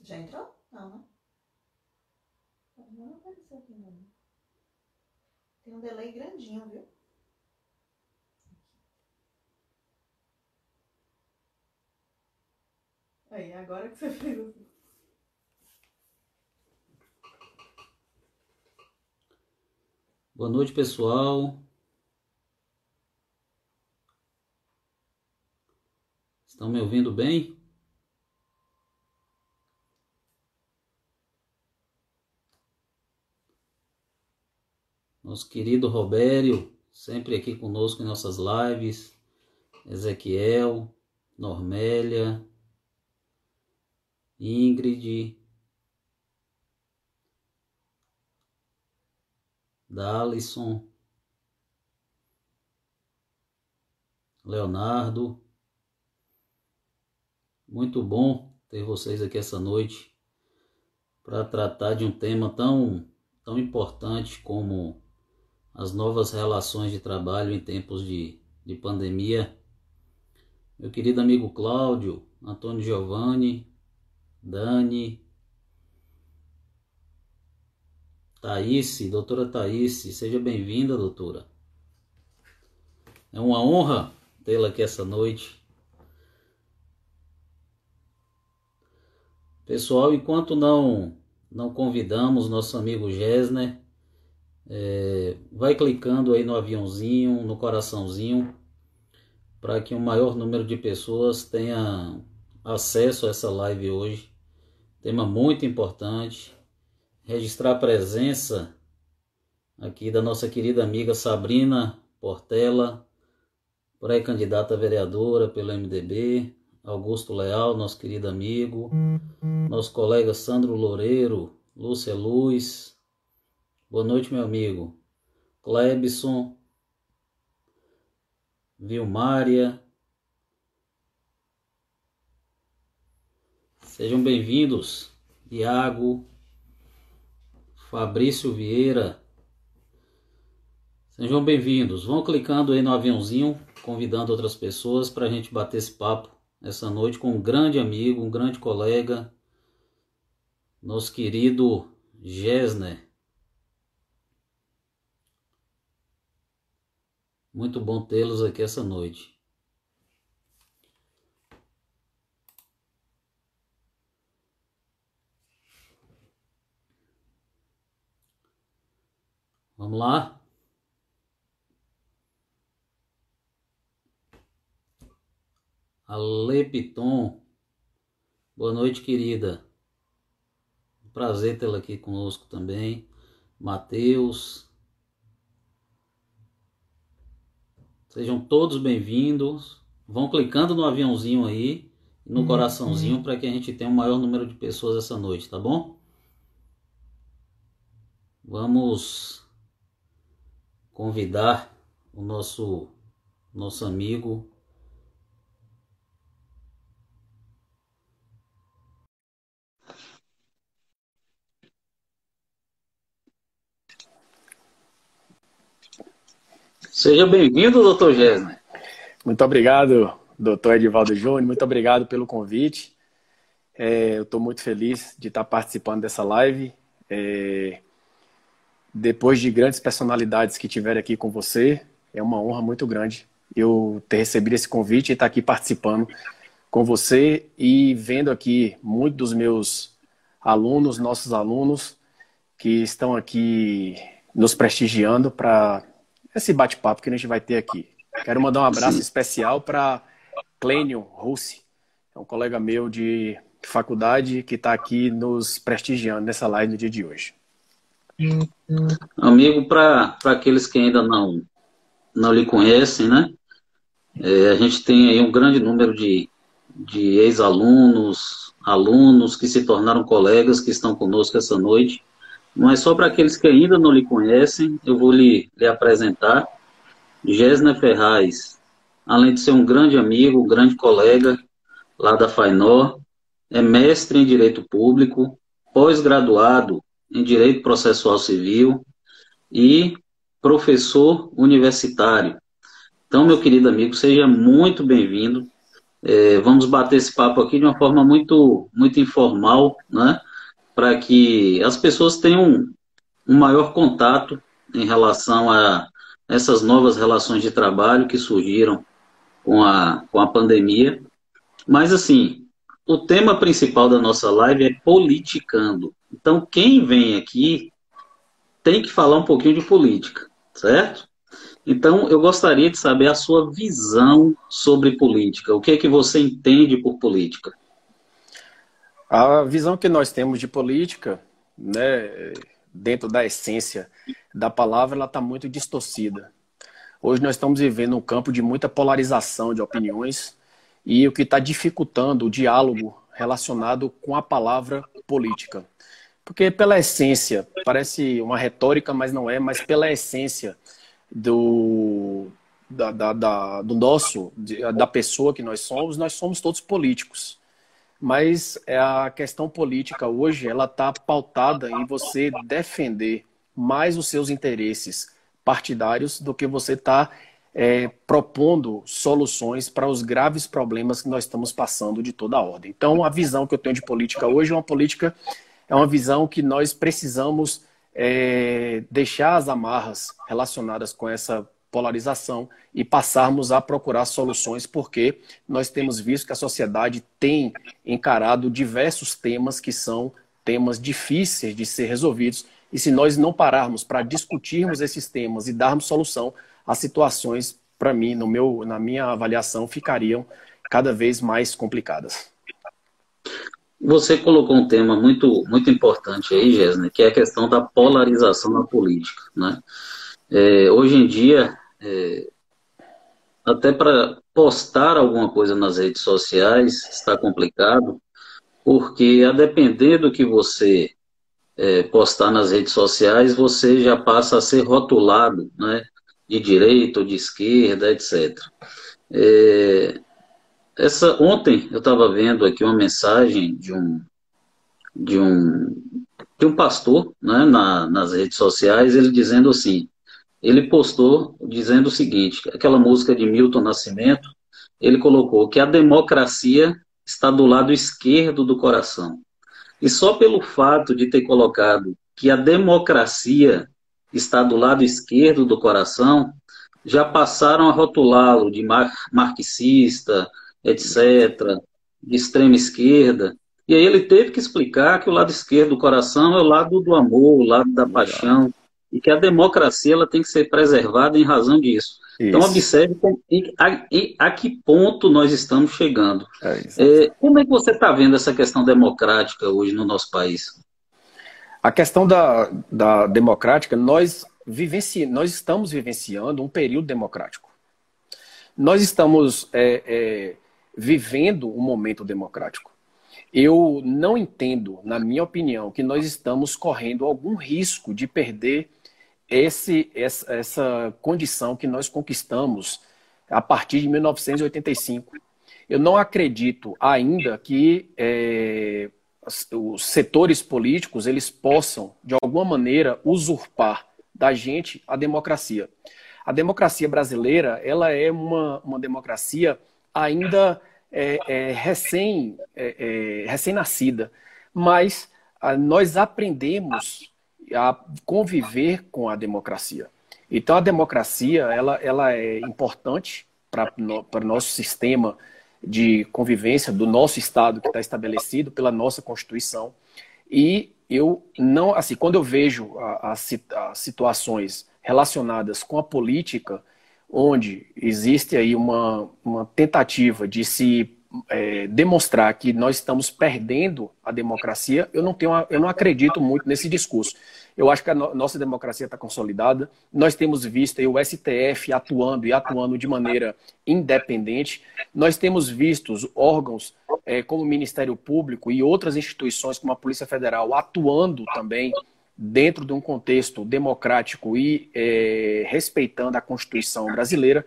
Já entrou? Não, né? Não apareceu aqui não. Tem um delay grandinho, viu? Aí, agora que você fez. Boa noite, pessoal. Estão me ouvindo bem? Nosso querido Robério, sempre aqui conosco em nossas lives. Ezequiel, Normélia, Ingrid, Dalisson, Leonardo. Muito bom ter vocês aqui essa noite para tratar de um tema tão, tão importante como as novas relações de trabalho em tempos de, de pandemia. Meu querido amigo Cláudio, Antônio Giovanni, Dani, Thaís, doutora Thaís, seja bem-vinda, doutora. É uma honra tê-la aqui essa noite. Pessoal, enquanto não não convidamos nosso amigo Gessner, é, vai clicando aí no aviãozinho, no coraçãozinho, para que um maior número de pessoas tenha acesso a essa live hoje. Tema muito importante. Registrar a presença aqui da nossa querida amiga Sabrina Portela, pré-candidata vereadora pelo MDB, Augusto Leal, nosso querido amigo, nosso colega Sandro Loureiro, Lúcia Luz, Boa noite, meu amigo. Clebson, Vilmária. Sejam bem-vindos. Iago, Fabrício Vieira. Sejam bem-vindos. Vão clicando aí no aviãozinho, convidando outras pessoas para a gente bater esse papo essa noite com um grande amigo, um grande colega, nosso querido Gessner. Muito bom tê-los aqui essa noite. Vamos lá? Alepiton. Boa noite, querida. Prazer tê-la aqui conosco também. Mateus. Sejam todos bem-vindos. Vão clicando no aviãozinho aí, no uhum. coraçãozinho, para que a gente tenha um maior número de pessoas essa noite, tá bom? Vamos convidar o nosso nosso amigo Seja bem-vindo, doutor Gessner. Muito obrigado, doutor Edivaldo Júnior. Muito obrigado pelo convite. É, eu estou muito feliz de estar participando dessa live. É, depois de grandes personalidades que tiveram aqui com você, é uma honra muito grande eu ter recebido esse convite e estar aqui participando com você e vendo aqui muitos dos meus alunos, nossos alunos, que estão aqui nos prestigiando para esse bate-papo que a gente vai ter aqui. Quero mandar um abraço Sim. especial para Clênio Russi, é um colega meu de faculdade que está aqui nos prestigiando nessa live no dia de hoje. Amigo, para aqueles que ainda não, não lhe conhecem, né? É, a gente tem aí um grande número de, de ex-alunos, alunos que se tornaram colegas que estão conosco essa noite. Mas só para aqueles que ainda não lhe conhecem, eu vou lhe, lhe apresentar. Gésner Ferraz, além de ser um grande amigo, um grande colega lá da FAINOR, é mestre em Direito Público, pós-graduado em Direito Processual Civil e professor universitário. Então, meu querido amigo, seja muito bem-vindo. É, vamos bater esse papo aqui de uma forma muito, muito informal, né? Para que as pessoas tenham um maior contato em relação a essas novas relações de trabalho que surgiram com a, com a pandemia. Mas, assim, o tema principal da nossa live é politicando. Então, quem vem aqui tem que falar um pouquinho de política, certo? Então, eu gostaria de saber a sua visão sobre política. O que é que você entende por política? A visão que nós temos de política, né, dentro da essência da palavra, ela está muito distorcida. Hoje nós estamos vivendo um campo de muita polarização de opiniões e o que está dificultando o diálogo relacionado com a palavra política. Porque pela essência, parece uma retórica, mas não é, mas pela essência do, da, da, da, do nosso, da pessoa que nós somos, nós somos todos políticos. Mas é a questão política hoje, ela está pautada em você defender mais os seus interesses partidários do que você está é, propondo soluções para os graves problemas que nós estamos passando de toda a ordem. Então, a visão que eu tenho de política hoje é uma política, é uma visão que nós precisamos é, deixar as amarras relacionadas com essa polarização e passarmos a procurar soluções, porque nós temos visto que a sociedade tem encarado diversos temas que são temas difíceis de ser resolvidos, e se nós não pararmos para discutirmos esses temas e darmos solução, as situações, para mim, no meu, na minha avaliação, ficariam cada vez mais complicadas. Você colocou um tema muito, muito importante aí, Jéssica, que é a questão da polarização na política. Né? É, hoje em dia, é, até para postar alguma coisa nas redes sociais está complicado, porque a depender do que você é, postar nas redes sociais, você já passa a ser rotulado, né? de direita ou de esquerda, etc. É, essa, ontem eu estava vendo aqui uma mensagem de um, de um, de um pastor né, na, nas redes sociais, ele dizendo assim, ele postou dizendo o seguinte, aquela música de Milton Nascimento, ele colocou que a democracia está do lado esquerdo do coração. E só pelo fato de ter colocado que a democracia está do lado esquerdo do coração, já passaram a rotulá-lo de mar marxista, etc., de extrema esquerda. E aí ele teve que explicar que o lado esquerdo do coração é o lado do amor, o lado da paixão, e que a democracia ela tem que ser preservada em razão disso. Então, isso. Então, observe a, a, que ponto nós estamos chegando. É é, como é que você está vendo essa questão democrática hoje no nosso país? A questão da, da democrática, nós, vivenci, nós estamos vivenciando um período democrático. Nós estamos é, é, vivendo um momento democrático. Eu não entendo, na minha opinião, que nós estamos correndo algum risco de perder esse, essa, essa condição que nós conquistamos a partir de 1985. Eu não acredito ainda que é, os setores políticos eles possam, de alguma maneira, usurpar da gente a democracia. A democracia brasileira ela é uma, uma democracia ainda é, é, recém, é, é recém-nascida, mas a, ah, nós aprendemos a conviver com a democracia. Então, a democracia ela, ela é importante para o nosso sistema de convivência do nosso Estado, que está estabelecido pela nossa Constituição. E eu não, assim, quando eu vejo as situações relacionadas com a política, onde existe aí uma, uma tentativa de se é, demonstrar que nós estamos perdendo a democracia, eu não, tenho, eu não acredito muito nesse discurso. Eu acho que a no nossa democracia está consolidada. Nós temos visto o STF atuando e atuando de maneira independente. Nós temos visto os órgãos é, como o Ministério Público e outras instituições como a Polícia Federal atuando também dentro de um contexto democrático e é, respeitando a Constituição brasileira.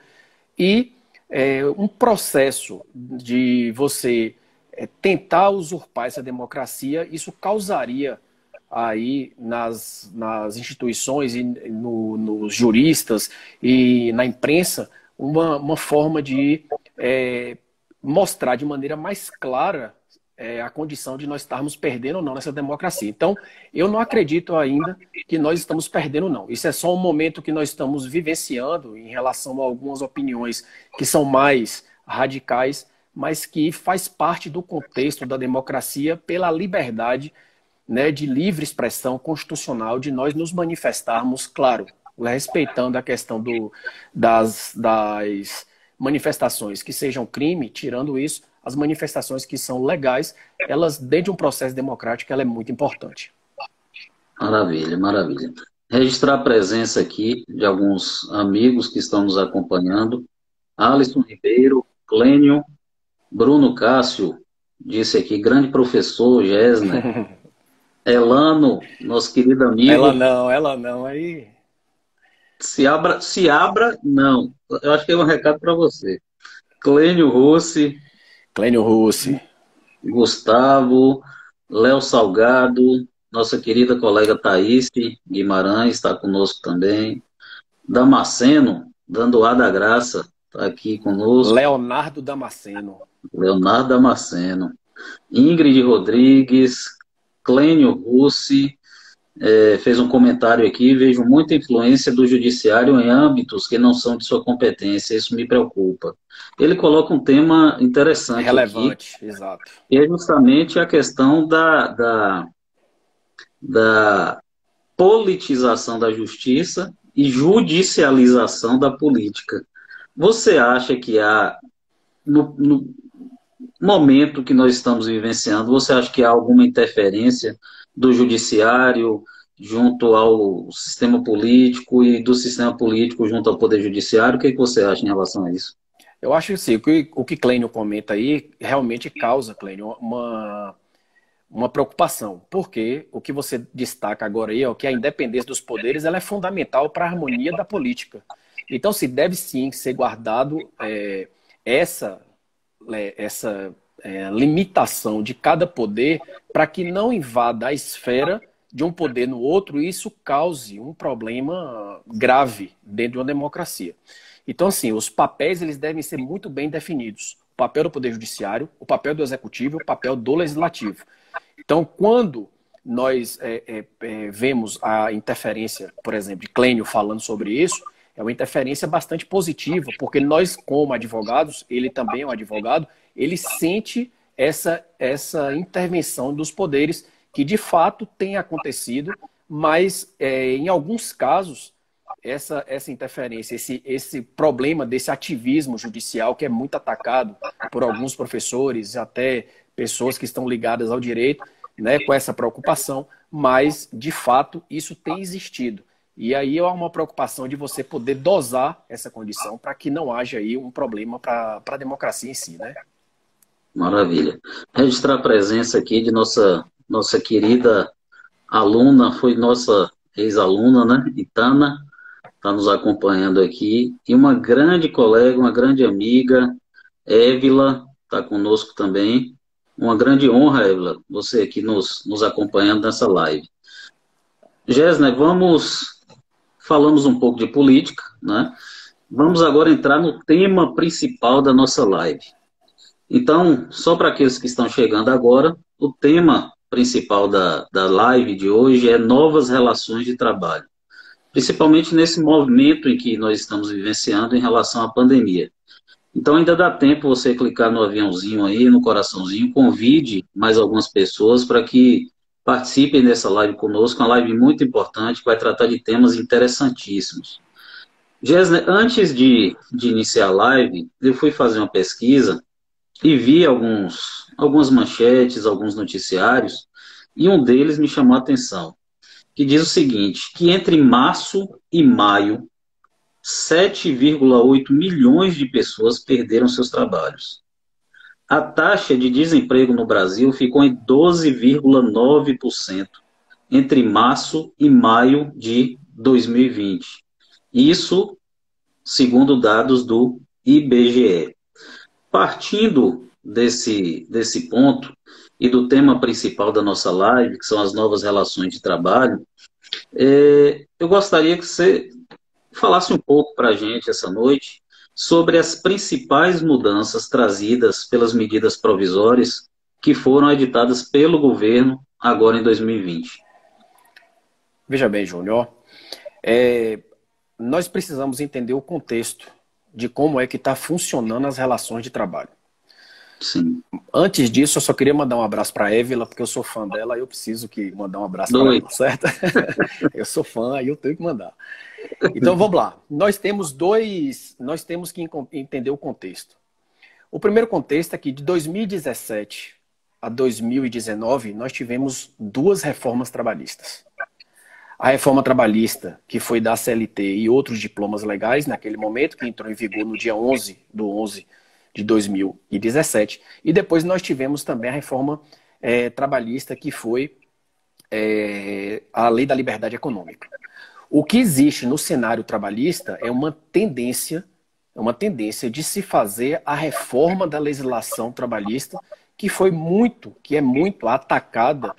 E é, um processo de você é, tentar usurpar essa democracia, isso causaria aí nas, nas instituições e no, nos juristas e na imprensa uma, uma forma de é, mostrar de maneira mais clara é, a condição de nós estarmos perdendo ou não nessa democracia. Então, eu não acredito ainda que nós estamos perdendo, não. Isso é só um momento que nós estamos vivenciando em relação a algumas opiniões que são mais radicais, mas que faz parte do contexto da democracia pela liberdade né, de livre expressão constitucional de nós nos manifestarmos, claro, respeitando a questão do, das, das manifestações que sejam crime, tirando isso, as manifestações que são legais, elas, dentro de um processo democrático, ela é muito importante. Maravilha, maravilha. Registrar a presença aqui de alguns amigos que estão nos acompanhando. Alisson Ribeiro, Clênio, Bruno Cássio, disse aqui, grande professor, Gesner. Elano, nosso querido amigo. Ela não, ela não, aí. Se abra, se abra, não. Eu acho que é um recado para você. Clênio Rossi. Clênio Rossi. Gustavo, Léo Salgado, nossa querida colega Thaís Guimarães está conosco também. Damasceno, dando A da Graça, está aqui conosco. Leonardo Damasceno. Leonardo Damasceno. Ingrid Rodrigues, Clênio Russi é, fez um comentário aqui, vejo muita influência do judiciário em âmbitos que não são de sua competência, isso me preocupa. Ele coloca um tema interessante Relevante, aqui, exato. que é justamente a questão da, da, da politização da justiça e judicialização da política. Você acha que há, no, no, momento que nós estamos vivenciando, você acha que há alguma interferência do judiciário junto ao sistema político e do sistema político junto ao poder judiciário? O que, é que você acha em relação a isso? Eu acho que sim, o que o que Clênio comenta aí realmente causa, Clênio, uma, uma preocupação. Porque o que você destaca agora aí é que a independência dos poderes ela é fundamental para a harmonia da política. Então, se deve sim ser guardado é, essa é, essa é, limitação de cada poder para que não invada a esfera de um poder no outro e isso cause um problema grave dentro de uma democracia. Então, assim, os papéis eles devem ser muito bem definidos. O papel do Poder Judiciário, o papel do Executivo o papel do Legislativo. Então, quando nós é, é, é, vemos a interferência, por exemplo, de Clênio falando sobre isso, é uma interferência bastante positiva, porque nós, como advogados, ele também é um advogado, ele sente essa, essa intervenção dos poderes que de fato tem acontecido, mas é, em alguns casos essa, essa interferência, esse, esse problema desse ativismo judicial que é muito atacado por alguns professores, até pessoas que estão ligadas ao direito, né, com essa preocupação, mas de fato isso tem existido. E aí é uma preocupação de você poder dosar essa condição para que não haja aí um problema para a democracia em si, né? Maravilha. Registrar a presença aqui de nossa, nossa querida aluna, foi nossa ex-aluna, né? Itana, está nos acompanhando aqui. E uma grande colega, uma grande amiga, Évila, está conosco também. Uma grande honra, Évila, você aqui nos, nos acompanhando nessa live. Jéssica, vamos falamos um pouco de política, né? Vamos agora entrar no tema principal da nossa live. Então, só para aqueles que estão chegando agora, o tema principal da, da live de hoje é novas relações de trabalho, principalmente nesse movimento em que nós estamos vivenciando em relação à pandemia. Então, ainda dá tempo você clicar no aviãozinho aí, no coraçãozinho, convide mais algumas pessoas para que Participem dessa live conosco, uma live muito importante, que vai tratar de temas interessantíssimos. Gessner, antes de, de iniciar a live, eu fui fazer uma pesquisa e vi alguns, algumas manchetes, alguns noticiários, e um deles me chamou a atenção, que diz o seguinte, que entre março e maio, 7,8 milhões de pessoas perderam seus trabalhos. A taxa de desemprego no Brasil ficou em 12,9% entre março e maio de 2020. Isso segundo dados do IBGE. Partindo desse, desse ponto e do tema principal da nossa live, que são as novas relações de trabalho, é, eu gostaria que você falasse um pouco para a gente essa noite sobre as principais mudanças trazidas pelas medidas provisórias que foram editadas pelo governo agora em 2020. Veja bem, Júnior, é, nós precisamos entender o contexto de como é que está funcionando as relações de trabalho. Sim. Antes disso, eu só queria mandar um abraço para a Évila, porque eu sou fã dela e eu preciso que mandar um abraço para ela, certo? eu sou fã, aí eu tenho que mandar. Então vamos lá. Nós temos dois, nós temos que entender o contexto. O primeiro contexto é que de 2017 a 2019 nós tivemos duas reformas trabalhistas. A reforma trabalhista, que foi da CLT e outros diplomas legais naquele momento, que entrou em vigor no dia 11 do 11 de 2017. E depois nós tivemos também a reforma é, trabalhista, que foi é, a Lei da Liberdade Econômica. O que existe no cenário trabalhista é uma tendência, é uma tendência de se fazer a reforma da legislação trabalhista, que foi muito, que é muito atacada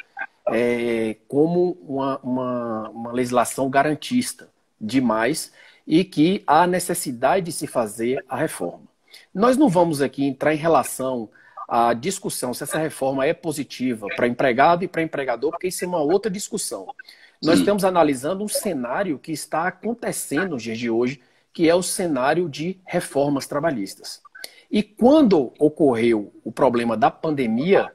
é, como uma, uma, uma legislação garantista demais e que há necessidade de se fazer a reforma. Nós não vamos aqui entrar em relação à discussão se essa reforma é positiva para empregado e para empregador, porque isso é uma outra discussão. Nós Sim. estamos analisando um cenário que está acontecendo nos dias de hoje, que é o cenário de reformas trabalhistas. E quando ocorreu o problema da pandemia,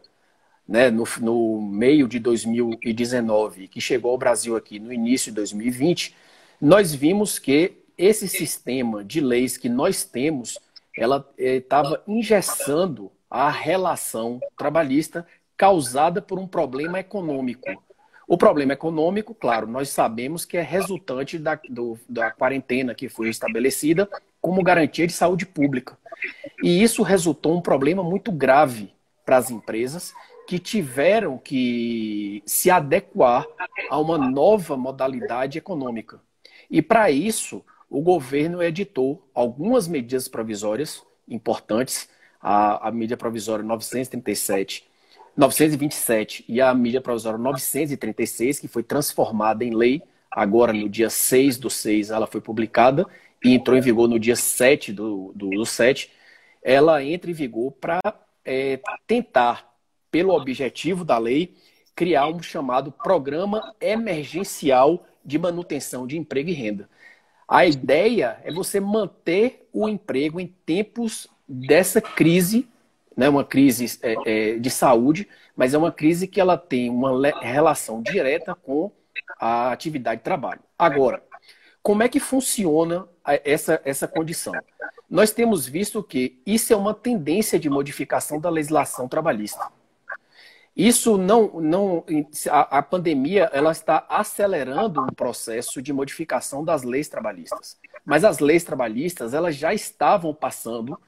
né, no, no meio de 2019, que chegou ao Brasil aqui no início de 2020, nós vimos que esse sistema de leis que nós temos ela estava eh, engessando a relação trabalhista causada por um problema econômico. O problema econômico, claro, nós sabemos que é resultante da, do, da quarentena que foi estabelecida como garantia de saúde pública. E isso resultou um problema muito grave para as empresas que tiveram que se adequar a uma nova modalidade econômica. E para isso, o governo editou algumas medidas provisórias importantes, a, a medida provisória 937, 927 e a medida provisória 936, que foi transformada em lei, agora no dia 6 do 6 ela foi publicada e entrou em vigor no dia 7 do, do, do 7, ela entra em vigor para é, tentar, pelo objetivo da lei, criar um chamado Programa Emergencial de Manutenção de Emprego e Renda. A ideia é você manter o emprego em tempos dessa crise, né, uma crise é, é, de saúde, mas é uma crise que ela tem uma relação direta com a atividade de trabalho. Agora, como é que funciona essa, essa condição? Nós temos visto que isso é uma tendência de modificação da legislação trabalhista. Isso não, não a, a, pandemia ela está acelerando um processo de modificação das leis trabalhistas. Mas as leis trabalhistas elas já estavam passando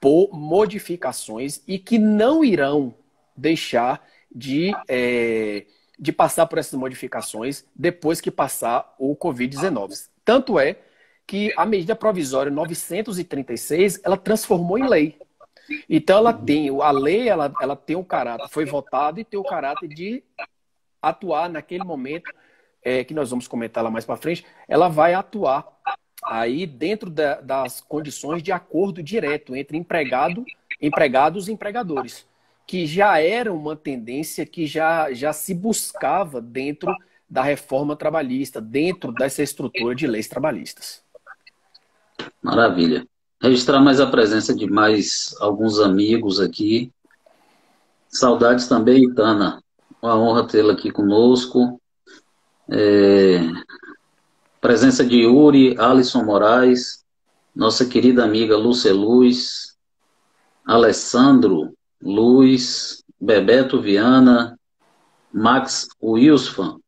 por modificações e que não irão deixar de, é, de passar por essas modificações depois que passar o Covid-19. Tanto é que a medida provisória 936 ela transformou em lei. Então ela tem, a lei ela, ela tem o caráter, foi votada e tem o caráter de atuar naquele momento, é, que nós vamos comentar lá mais para frente, ela vai atuar aí dentro da, das condições de acordo direto entre empregado, empregados e empregadores, que já era uma tendência que já, já se buscava dentro da reforma trabalhista, dentro dessa estrutura de leis trabalhistas. Maravilha registrar mais a presença de mais alguns amigos aqui. Saudades também, Itana. Uma honra tê-la aqui conosco. É... Presença de Yuri, Alisson Moraes, nossa querida amiga Lúcia Luz, Alessandro Luz, Bebeto Viana, Max Wilsfan,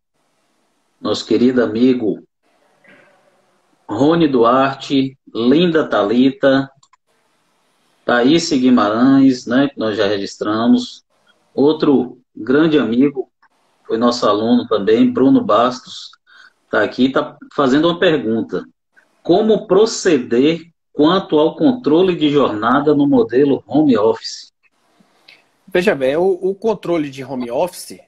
nosso querido amigo Rony Duarte, Linda Talita, Thaís Guimarães, né, que nós já registramos. Outro grande amigo, foi nosso aluno também, Bruno Bastos, está aqui, está fazendo uma pergunta. Como proceder quanto ao controle de jornada no modelo home office? Veja bem, o, o controle de home office,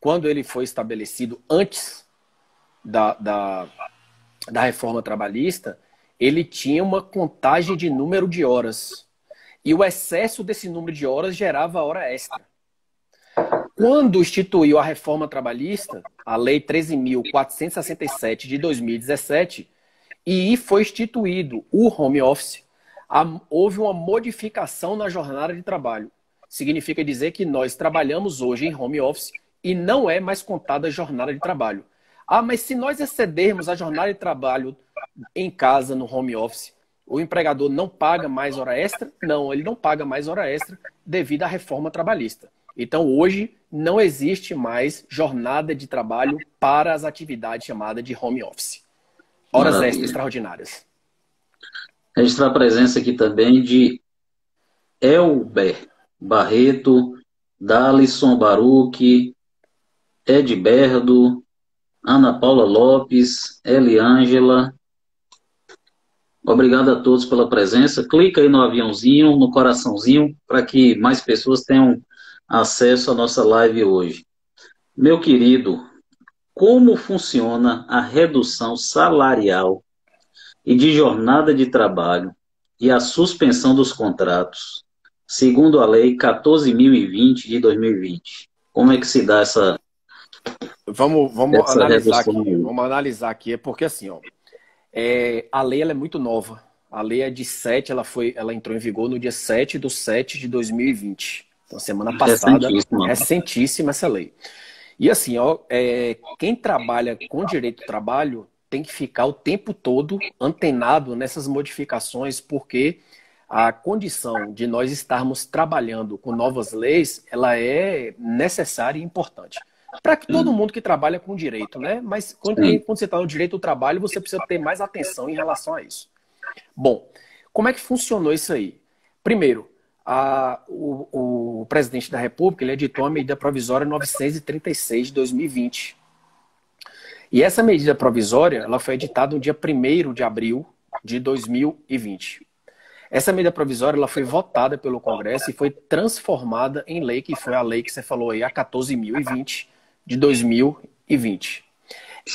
quando ele foi estabelecido antes da, da, da reforma trabalhista, ele tinha uma contagem de número de horas. E o excesso desse número de horas gerava hora extra. Quando instituiu a reforma trabalhista, a Lei 13.467 de 2017, e foi instituído o home office, houve uma modificação na jornada de trabalho. Significa dizer que nós trabalhamos hoje em home office e não é mais contada a jornada de trabalho. Ah, mas se nós excedermos a jornada de trabalho em casa, no home office, o empregador não paga mais hora extra? Não, ele não paga mais hora extra devido à reforma trabalhista. Então, hoje, não existe mais jornada de trabalho para as atividades chamadas de home office. Horas Maravilha. extras extraordinárias. Registrar a presença aqui também de Elber Barreto, Dalisson Baruque, Edberdo, Ana Paula Lopes, Eliângela. Obrigado a todos pela presença. Clica aí no aviãozinho, no coraçãozinho, para que mais pessoas tenham acesso à nossa live hoje. Meu querido, como funciona a redução salarial e de jornada de trabalho e a suspensão dos contratos, segundo a Lei 14.020 de 2020? Como é que se dá essa. Vamos, vamos, essa analisar, aqui, vamos analisar aqui, é porque assim, ó, é, a lei é muito nova. A lei é de 7, ela, foi, ela entrou em vigor no dia 7 de 7 de 2020. Então, semana passada, é recentíssima essa lei. E assim, ó, é, quem trabalha com direito do trabalho tem que ficar o tempo todo antenado nessas modificações, porque a condição de nós estarmos trabalhando com novas leis, ela é necessária e importante. Para todo mundo que trabalha com direito, né? Mas quando, quando você está no direito do trabalho, você precisa ter mais atenção em relação a isso. Bom, como é que funcionou isso aí? Primeiro, a, o, o, presidente da República ele editou a medida provisória 936 de 2020. E essa medida provisória ela foi editada no dia 1 de abril de 2020. Essa medida provisória ela foi votada pelo Congresso e foi transformada em lei, que foi a lei que você falou aí, a 14.020 de 2020.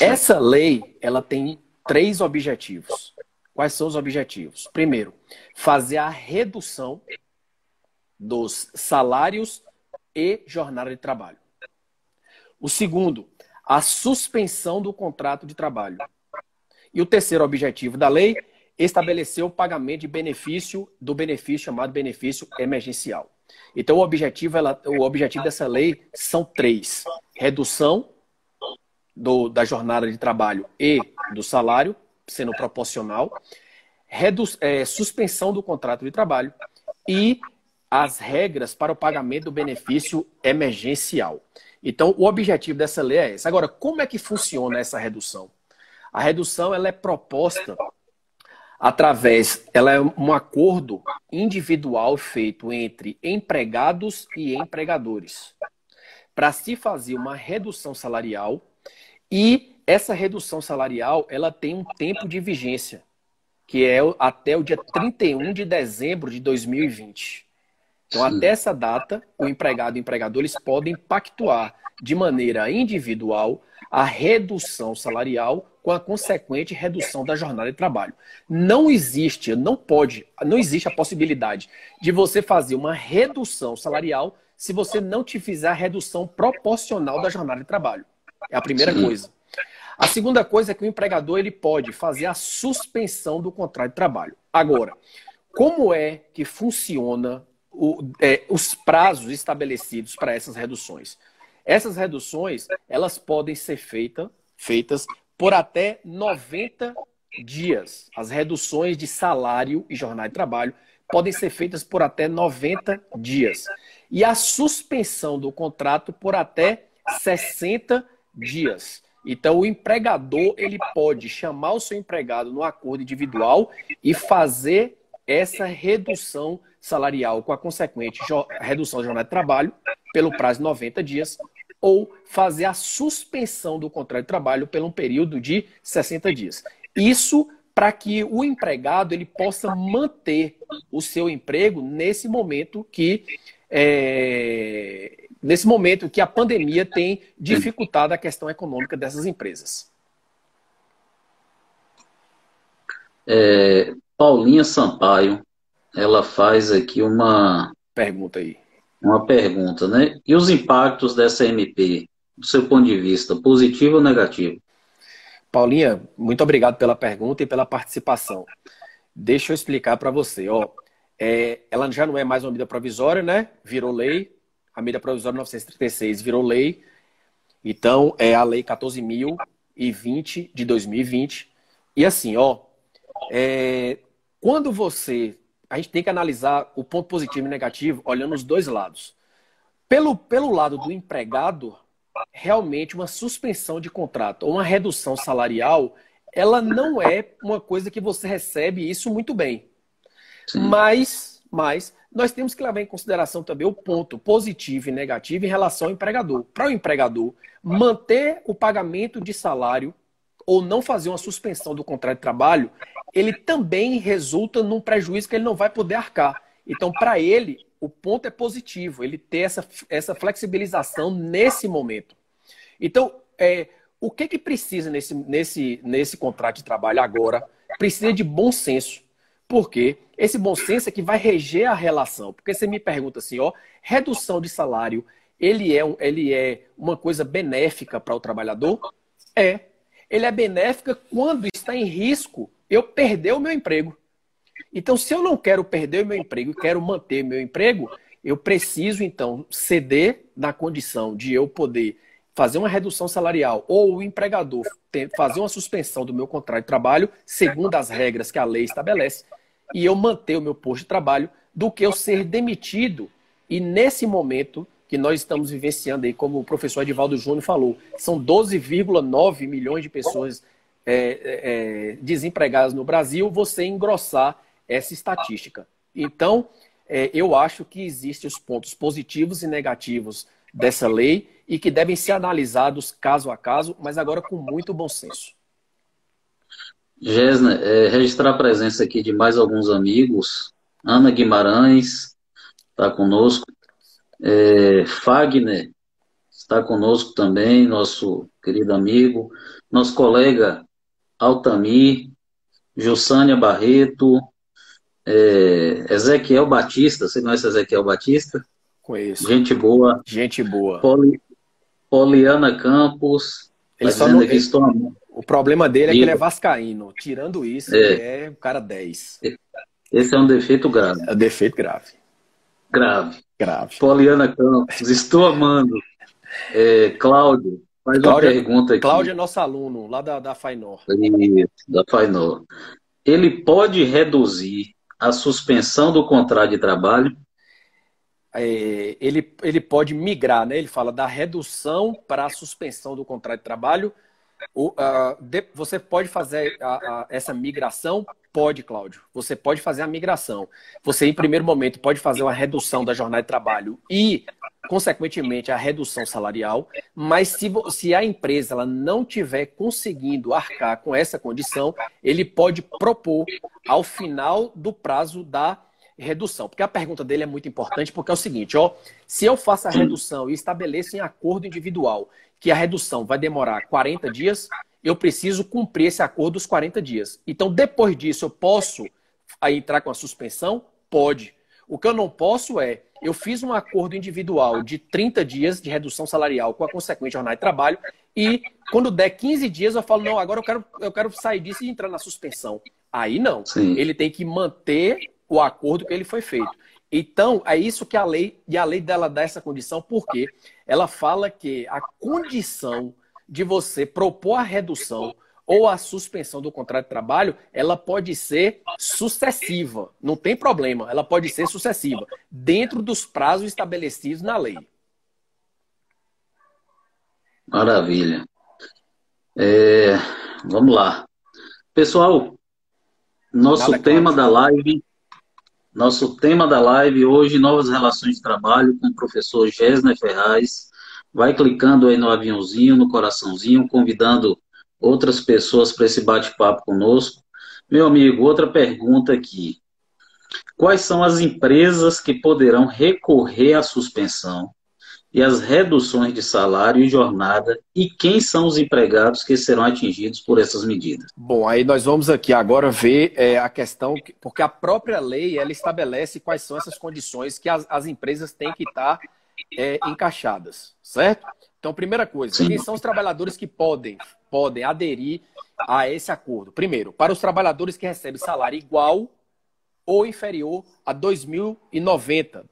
Essa lei ela tem três objetivos. Quais são os objetivos? Primeiro, fazer a redução dos salários e jornada de trabalho. O segundo, a suspensão do contrato de trabalho. E o terceiro objetivo da lei, estabelecer o pagamento de benefício do benefício chamado benefício emergencial. Então, o objetivo, ela, o objetivo dessa lei são três: redução do, da jornada de trabalho e do salário, sendo proporcional, redu, é, suspensão do contrato de trabalho e as regras para o pagamento do benefício emergencial. Então, o objetivo dessa lei é esse. Agora, como é que funciona essa redução? A redução ela é proposta através, ela é um acordo individual feito entre empregados e empregadores para se fazer uma redução salarial e essa redução salarial ela tem um tempo de vigência, que é até o dia 31 de dezembro de 2020. Então, até essa data, o empregado e o empregador eles podem pactuar de maneira individual a redução salarial com a consequente redução da jornada de trabalho. Não existe, não pode, não existe a possibilidade de você fazer uma redução salarial se você não te fizer a redução proporcional da jornada de trabalho. É a primeira coisa. A segunda coisa é que o empregador ele pode fazer a suspensão do contrato de trabalho. Agora, como é que funciona o, é, os prazos estabelecidos para essas reduções. Essas reduções elas podem ser feita, feitas por até 90 dias. As reduções de salário e jornada de trabalho podem ser feitas por até 90 dias. E a suspensão do contrato por até 60 dias. Então, o empregador ele pode chamar o seu empregado no acordo individual e fazer essa redução salarial com a consequente redução da jornada de trabalho pelo prazo de 90 dias ou fazer a suspensão do contrato de trabalho por um período de 60 dias. Isso para que o empregado ele possa manter o seu emprego nesse momento que é, nesse momento que a pandemia tem dificultado a questão econômica dessas empresas. É, Paulinha Sampaio, ela faz aqui uma pergunta aí. Uma pergunta, né? E os impactos dessa MP, do seu ponto de vista, positivo ou negativo? Paulinha, muito obrigado pela pergunta e pela participação. Deixa eu explicar para você. Ó, é, ela já não é mais uma medida provisória, né? Virou lei. A medida provisória 936 virou lei. Então, é a lei 14.020 de 2020. E assim, ó, é, quando você. A gente tem que analisar o ponto positivo e negativo olhando os dois lados. Pelo, pelo lado do empregado, realmente uma suspensão de contrato ou uma redução salarial, ela não é uma coisa que você recebe isso muito bem. Sim. Mas, mas nós temos que levar em consideração também o ponto positivo e negativo em relação ao empregador. Para o empregador, manter o pagamento de salário ou não fazer uma suspensão do contrato de trabalho, ele também resulta num prejuízo que ele não vai poder arcar. Então, para ele, o ponto é positivo, ele ter essa, essa flexibilização nesse momento. Então, é, o que, que precisa nesse, nesse, nesse contrato de trabalho agora? Precisa de bom senso. Por quê? Esse bom senso é que vai reger a relação. Porque você me pergunta assim, ó, redução de salário, ele é, ele é uma coisa benéfica para o trabalhador? É. Ele é benéfica quando está em risco eu perder o meu emprego. Então, se eu não quero perder o meu emprego e quero manter meu emprego, eu preciso, então, ceder na condição de eu poder fazer uma redução salarial ou o empregador fazer uma suspensão do meu contrato de trabalho, segundo as regras que a lei estabelece, e eu manter o meu posto de trabalho, do que eu ser demitido. E nesse momento que nós estamos vivenciando aí, como o professor Edivaldo Júnior falou, são 12,9 milhões de pessoas é, é, é, desempregadas no Brasil, você engrossar essa estatística. Então, é, eu acho que existem os pontos positivos e negativos dessa lei e que devem ser analisados caso a caso, mas agora com muito bom senso. Gesner, é, registrar a presença aqui de mais alguns amigos. Ana Guimarães está conosco. É, Fagner está conosco também, nosso querido amigo. Nosso colega Altamir, Jussânia Barreto, é, Ezequiel Batista, você conhece Ezequiel Batista? Conheço. Gente boa. Gente boa. Poli, Poliana Campos. Ele tá não... estou... O problema dele é que ele é vascaíno. Tirando isso, é. ele é o cara 10. Esse é um defeito grave. É um defeito grave. Grave. Grave. Poliana Campos, estou amando. É, Cláudio, Faz Cláudia, uma pergunta aqui. Cláudio é nosso aluno, lá da, da Fainor. Isso, da Fainor. Ele pode reduzir a suspensão do contrato de trabalho? É, ele, ele pode migrar, né? Ele fala da redução para a suspensão do contrato de trabalho. O, uh, de, você pode fazer a, a, essa migração? Pode, Cláudio. Você pode fazer a migração. Você, em primeiro momento, pode fazer uma redução da jornada de trabalho e consequentemente, a redução salarial, mas se, se a empresa ela não tiver conseguindo arcar com essa condição, ele pode propor ao final do prazo da redução. Porque a pergunta dele é muito importante, porque é o seguinte, ó, se eu faço a redução e estabeleço em acordo individual que a redução vai demorar 40 dias, eu preciso cumprir esse acordo dos 40 dias. Então, depois disso, eu posso entrar com a suspensão? Pode. O que eu não posso é eu fiz um acordo individual de 30 dias de redução salarial com a consequente jornada de trabalho e quando der 15 dias eu falo, não, agora eu quero, eu quero sair disso e entrar na suspensão. Aí não. Sim. Ele tem que manter o acordo que ele foi feito. Então, é isso que a lei, e a lei dela dá essa condição, porque ela fala que a condição de você propor a redução ou a suspensão do contrato de trabalho, ela pode ser sucessiva, não tem problema, ela pode ser sucessiva, dentro dos prazos estabelecidos na lei. Maravilha. É, vamos lá. Pessoal, nosso Nada tema claro. da live, nosso tema da live hoje, novas relações de trabalho com o professor Gessner Ferraz. Vai clicando aí no aviãozinho, no coraçãozinho, convidando outras pessoas para esse bate-papo conosco. Meu amigo, outra pergunta aqui. Quais são as empresas que poderão recorrer à suspensão e às reduções de salário e jornada e quem são os empregados que serão atingidos por essas medidas? Bom, aí nós vamos aqui agora ver é, a questão, porque a própria lei ela estabelece quais são essas condições que as, as empresas têm que estar é, encaixadas, certo? Então, primeira coisa, Sim. quem são os trabalhadores que podem, podem aderir a esse acordo? Primeiro, para os trabalhadores que recebem salário igual ou inferior a 2.090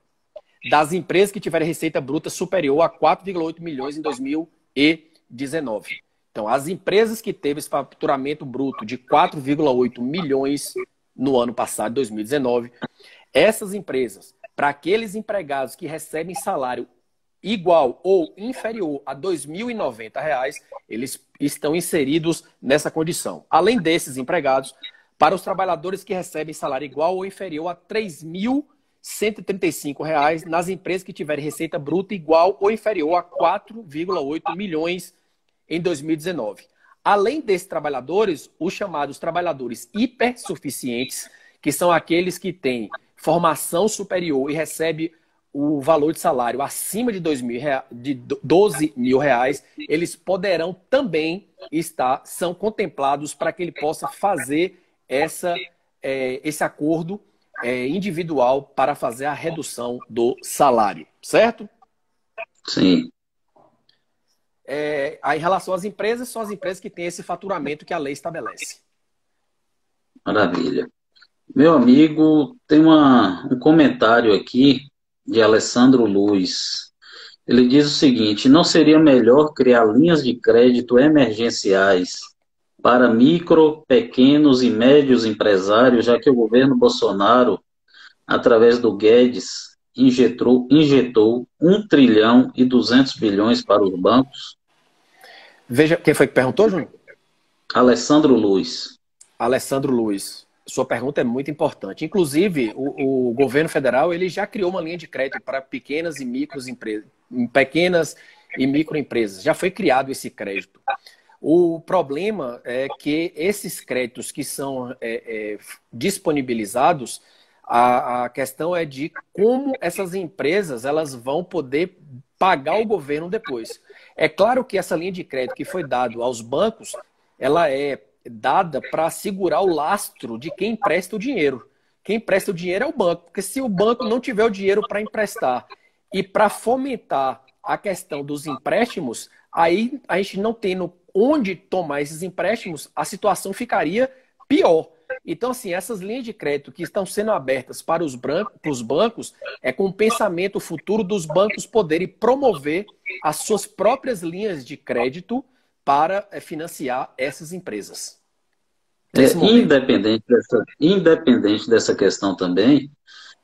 das empresas que tiverem receita bruta superior a 4,8 milhões em 2019. Então, as empresas que teve esse faturamento bruto de 4,8 milhões no ano passado, 2019, essas empresas, para aqueles empregados que recebem salário igual ou inferior a R$ 2.090, eles estão inseridos nessa condição. Além desses empregados, para os trabalhadores que recebem salário igual ou inferior a R$ 3.135 nas empresas que tiverem receita bruta igual ou inferior a 4,8 milhões em 2019. Além desses trabalhadores, os chamados trabalhadores hipersuficientes, que são aqueles que têm formação superior e recebem o valor de salário acima de, dois mil, de 12 mil reais, eles poderão também estar, são contemplados para que ele possa fazer essa, é, esse acordo é, individual para fazer a redução do salário, certo? Sim. É, em relação às empresas, são as empresas que têm esse faturamento que a lei estabelece. Maravilha. Meu amigo, tem uma, um comentário aqui de Alessandro Luiz. Ele diz o seguinte: não seria melhor criar linhas de crédito emergenciais para micro, pequenos e médios empresários, já que o governo Bolsonaro, através do Guedes, injetou, injetou 1 trilhão e 200 bilhões para os bancos? Veja, quem foi que perguntou, Júnior? Alessandro Luiz. Alessandro Luiz. Sua pergunta é muito importante. Inclusive, o, o governo federal ele já criou uma linha de crédito para pequenas e micros empresas, pequenas e microempresas. Já foi criado esse crédito. O problema é que esses créditos que são é, é, disponibilizados, a, a, questão é de como essas empresas elas vão poder pagar o governo depois. É claro que essa linha de crédito que foi dada aos bancos, ela é dada para segurar o lastro de quem empresta o dinheiro. Quem empresta o dinheiro é o banco, porque se o banco não tiver o dinheiro para emprestar e para fomentar a questão dos empréstimos, aí a gente não tendo onde tomar esses empréstimos, a situação ficaria pior. Então, assim, essas linhas de crédito que estão sendo abertas para os, brancos, para os bancos é com o pensamento futuro dos bancos poderem promover as suas próprias linhas de crédito para é, financiar essas empresas. É, independente, dessa, independente dessa questão também,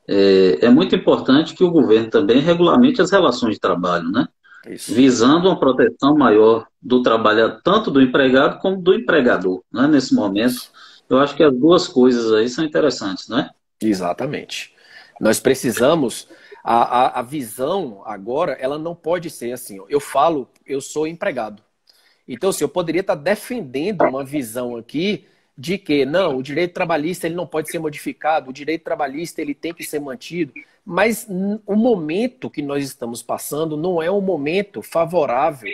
é, é, muito importante que o governo também regulamente as relações de trabalho, né? Isso. Visando uma proteção maior do trabalhador, tanto do empregado como do empregador, né? Nesse momento, eu acho que as duas coisas aí são interessantes, né? Exatamente. Nós precisamos a, a, a visão agora, ela não pode ser assim. Eu falo, eu sou empregado. Então, assim, eu poderia estar defendendo uma visão aqui de que não, o direito trabalhista ele não pode ser modificado, o direito trabalhista ele tem que ser mantido, mas o momento que nós estamos passando não é um momento favorável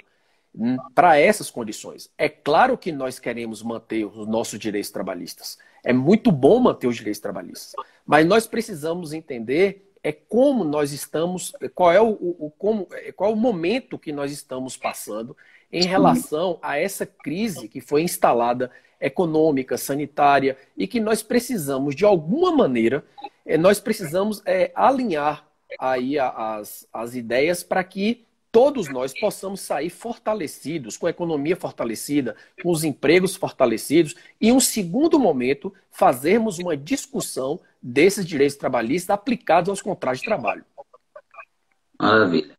para essas condições. É claro que nós queremos manter os nossos direitos trabalhistas. É muito bom manter os direitos trabalhistas, mas nós precisamos entender é como nós estamos, qual é o, o como, qual é o momento que nós estamos passando em relação a essa crise que foi instalada econômica, sanitária, e que nós precisamos, de alguma maneira, eh, nós precisamos é, alinhar aí as, as ideias para que todos nós possamos sair fortalecidos, com a economia fortalecida, com os empregos fortalecidos, e, um segundo momento, fazermos uma discussão desses direitos trabalhistas aplicados aos contratos de trabalho. Maravilha.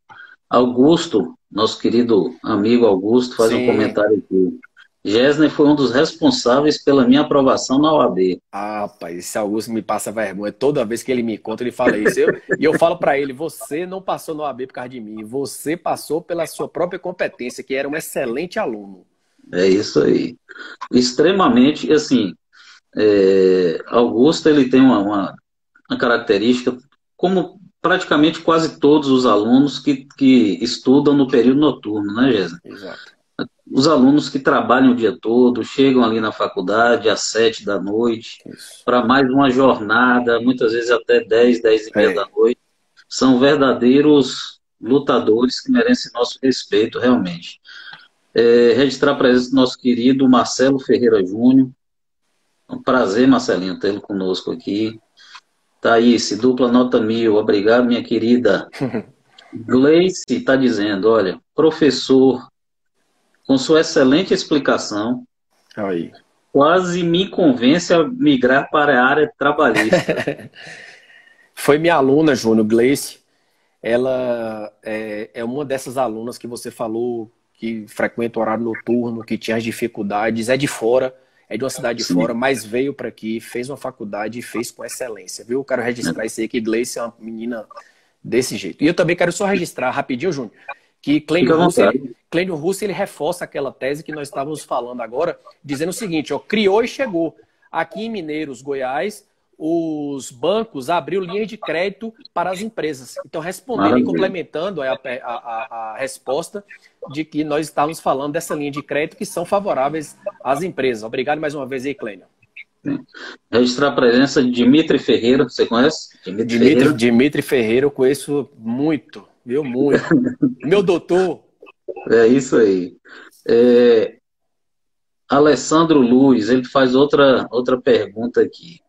Augusto, nosso querido amigo Augusto, faz Sim. um comentário aqui. Gessner foi um dos responsáveis pela minha aprovação na OAB. Ah, rapaz, esse Augusto me passa vergonha. Toda vez que ele me conta, ele fala isso. Eu, e eu falo para ele: você não passou na OAB por causa de mim, você passou pela sua própria competência, que era um excelente aluno. É isso aí. Extremamente, assim, é, Augusto ele tem uma, uma, uma característica, como praticamente quase todos os alunos que, que estudam no período noturno, né, Gesa? Exato. Os alunos que trabalham o dia todo, chegam ali na faculdade às sete da noite, para mais uma jornada, muitas vezes até dez, dez e meia é. da noite, são verdadeiros lutadores que merecem nosso respeito, realmente. É, registrar a presença do nosso querido Marcelo Ferreira Júnior. É um prazer, Marcelinho, tê-lo conosco aqui. Thaís, dupla nota mil. Obrigado, minha querida. Gleice está dizendo, olha, professor, com sua excelente explicação, Aí. quase me convence a migrar para a área trabalhista. Foi minha aluna, Júnior Gleice. Ela é, é uma dessas alunas que você falou que frequenta o horário noturno, que tinha as dificuldades, é de fora, é de uma cidade de fora, mas veio para aqui, fez uma faculdade e fez com excelência, viu? Eu quero registrar isso aí, que Gleice é uma menina desse jeito. E eu também quero só registrar rapidinho, Júnior, que Clênio Russo, ele, Clênio Russo ele reforça aquela tese que nós estávamos falando agora, dizendo o seguinte, ó, criou e chegou. Aqui em Mineiros, Goiás, os bancos abriu linhas de crédito para as empresas. Então, respondendo e complementando a, a, a, resposta de que nós estávamos falando dessa linha de crédito que são favoráveis às empresas. Obrigado mais uma vez aí, Clênio. Registrar a presença de Dimitri Ferreira, você conhece? Dimitri, Dimitri Ferreira, Dimitri Ferreira eu conheço muito, viu? Muito. Meu doutor. É isso aí. É... Alessandro Luiz, ele faz outra, outra pergunta aqui.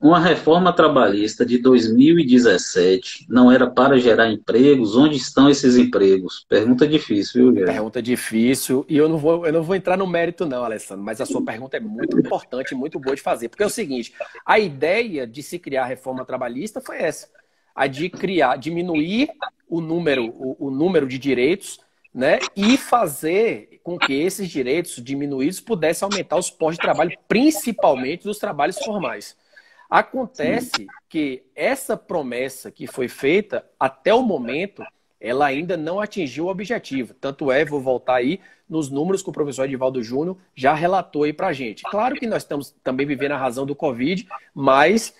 Uma reforma trabalhista de 2017 não era para gerar empregos? Onde estão esses empregos? Pergunta difícil, viu, Guilherme? Pergunta difícil. E eu não, vou, eu não vou entrar no mérito, não, Alessandro, mas a sua pergunta é muito importante e muito boa de fazer. Porque é o seguinte: a ideia de se criar a reforma trabalhista foi essa. A de criar, diminuir o número, o, o número de direitos né, e fazer com que esses direitos diminuídos pudessem aumentar os postos de trabalho, principalmente dos trabalhos formais. Acontece que essa promessa que foi feita até o momento, ela ainda não atingiu o objetivo. Tanto é, vou voltar aí nos números que o professor Edivaldo Júnior já relatou aí para a gente. Claro que nós estamos também vivendo a razão do Covid, mas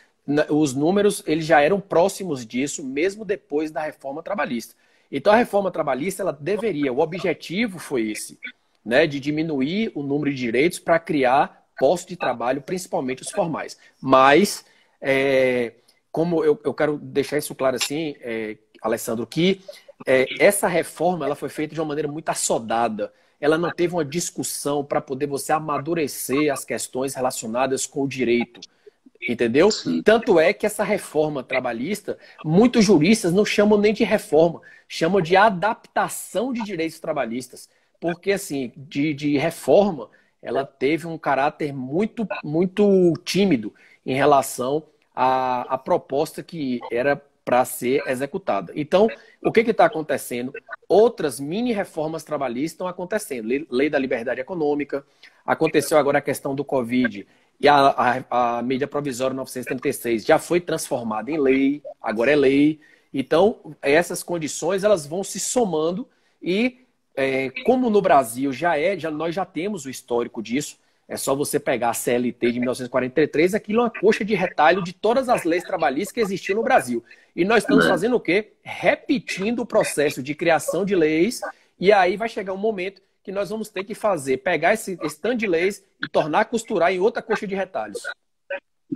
os números eles já eram próximos disso, mesmo depois da reforma trabalhista. Então a reforma trabalhista ela deveria, o objetivo foi esse, né, de diminuir o número de direitos para criar postos de trabalho, principalmente os formais. Mas, é, como eu, eu quero deixar isso claro assim, é, Alessandro, que é, essa reforma ela foi feita de uma maneira muito assodada. Ela não teve uma discussão para poder você amadurecer as questões relacionadas com o direito. Entendeu? Tanto é que essa reforma trabalhista, muitos juristas não chamam nem de reforma, chamam de adaptação de direitos trabalhistas. Porque, assim, de, de reforma, ela teve um caráter muito, muito tímido em relação à, à proposta que era para ser executada. Então, o que está acontecendo? Outras mini reformas trabalhistas estão acontecendo. Lei, da liberdade econômica, aconteceu agora a questão do Covid e a, a, a medida provisória 936 já foi transformada em lei, agora é lei. Então, essas condições elas vão se somando e é, como no Brasil já é, já, nós já temos o histórico disso, é só você pegar a CLT de 1943, aquilo é uma coxa de retalho de todas as leis trabalhistas que existiam no Brasil. E nós estamos fazendo o quê? Repetindo o processo de criação de leis, e aí vai chegar um momento que nós vamos ter que fazer, pegar esse, esse tanto de leis e tornar a costurar em outra coxa de retalhos.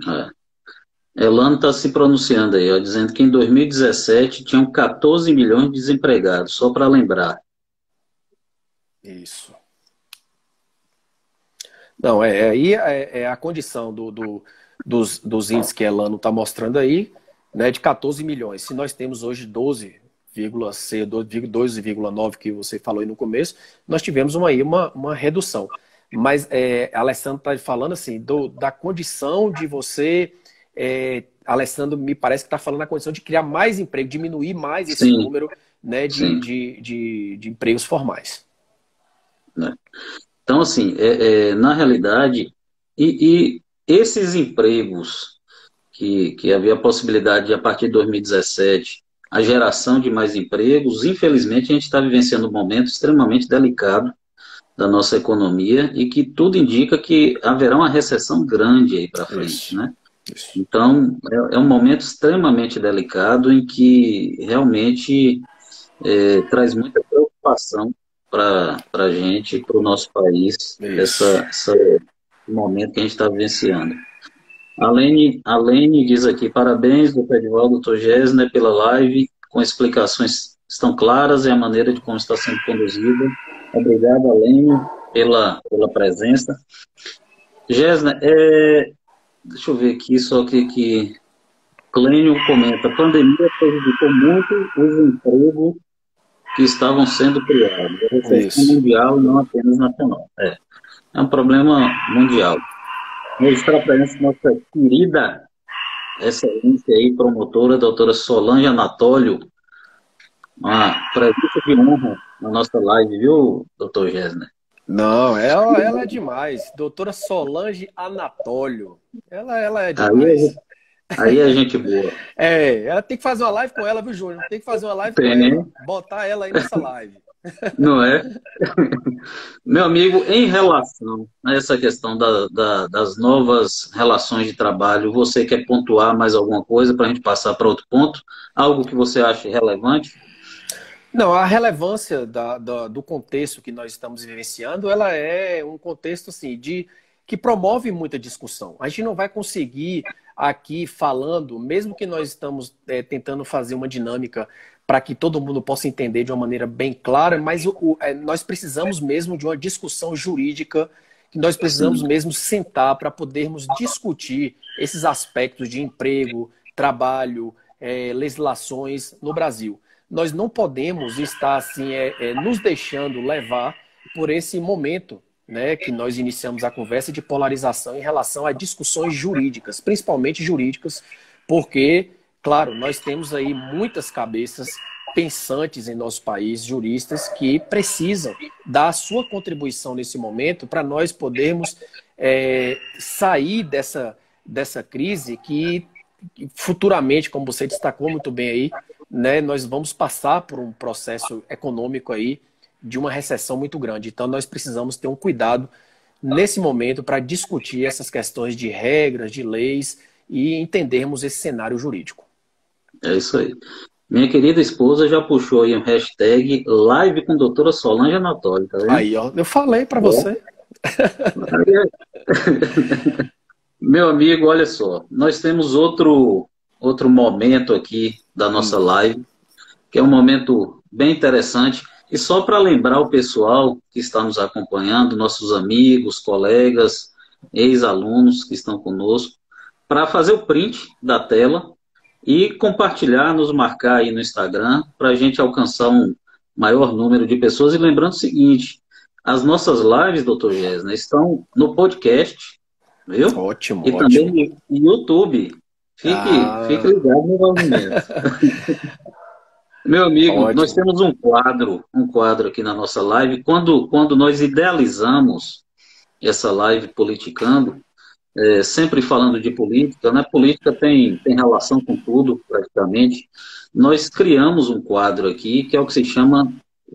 É. Elano está se pronunciando aí, ó, dizendo que em 2017 tinham 14 milhões de desempregados, só para lembrar. Isso. Não, é, aí é, é, a condição do, do, dos, dos índices que a Elano está mostrando aí, né, de 14 milhões. Se nós temos hoje 12,9 que você falou aí no começo, nós tivemos uma, aí uma, uma redução. Mas é, Alessandro está falando assim, do, da condição de você. É, Alessandro me parece que está falando da condição de criar mais emprego, diminuir mais esse Sim. número né, de, de, de, de empregos formais. Né? Então, assim, é, é, na realidade, e, e, esses empregos que, que havia a possibilidade de, a partir de 2017, a geração de mais empregos, infelizmente a gente está vivenciando um momento extremamente delicado da nossa economia e que tudo indica que haverá uma recessão grande aí para frente, né? Então, é, é, um momento extremamente delicado em que realmente é, traz muita preocupação para a gente, para o nosso país, essa, esse momento que a gente está vivenciando. A Lene, a Lene diz aqui, parabéns, doutor Edivaldo, doutor Gessner, pela live, com explicações estão claras e a maneira de como está sendo conduzida. Obrigado, Lene, pela, pela presença. Gessner, é, deixa eu ver aqui, só que, que Clênio comenta, a pandemia prejudicou muito os empregos que estavam sendo criados. É recessão mundial e não apenas nacional. É, é um problema mundial. Registrar a presença da nossa querida excelência aí, promotora, doutora Solange Anatólio, uma presença de honra na nossa live, viu, doutor Gessner? Não, ela, ela é demais. Doutora Solange Anatólio. Ela, ela é demais. Aí, aí é gente boa. É, ela tem que fazer uma live com ela, viu, Júnior? Tem que fazer uma live tem. com ela. Botar ela aí nessa live. Não é? Meu amigo, em relação a essa questão da, da, das novas relações de trabalho, você quer pontuar mais alguma coisa para a gente passar para outro ponto? Algo que você acha relevante? Não, a relevância da, do contexto que nós estamos vivenciando, ela é um contexto assim, de que promove muita discussão. A gente não vai conseguir aqui falando, mesmo que nós estamos é, tentando fazer uma dinâmica para que todo mundo possa entender de uma maneira bem clara, mas o, o, é, nós precisamos mesmo de uma discussão jurídica, que nós precisamos mesmo sentar para podermos discutir esses aspectos de emprego, trabalho, é, legislações no Brasil. Nós não podemos estar assim é, é, nos deixando levar por esse momento né, que nós iniciamos a conversa de polarização em relação a discussões jurídicas, principalmente jurídicas, porque Claro, nós temos aí muitas cabeças pensantes em nosso país, juristas, que precisam dar a sua contribuição nesse momento para nós podermos é, sair dessa, dessa crise que futuramente, como você destacou muito bem aí, né, nós vamos passar por um processo econômico aí de uma recessão muito grande. Então nós precisamos ter um cuidado nesse momento para discutir essas questões de regras, de leis e entendermos esse cenário jurídico. É isso aí. Minha querida esposa já puxou aí um hashtag live com doutora Solange Anatólia, tá vendo? Aí, ó, eu falei para você. Meu amigo, olha só, nós temos outro, outro momento aqui da nossa hum. live, que é um momento bem interessante. E só para lembrar o pessoal que está nos acompanhando, nossos amigos, colegas, ex-alunos que estão conosco, para fazer o print da tela e compartilhar, nos marcar aí no Instagram, para a gente alcançar um maior número de pessoas. E lembrando o seguinte, as nossas lives, doutor Gessner, estão no podcast, viu? Ótimo, E ótimo. também no YouTube. Fique, ah. fique ligado no movimento. Meu amigo, ótimo. nós temos um quadro, um quadro aqui na nossa live. Quando, quando nós idealizamos essa live politicando, é, sempre falando de política, né? Política tem, tem relação com tudo, praticamente. Nós criamos um quadro aqui que é o que se chama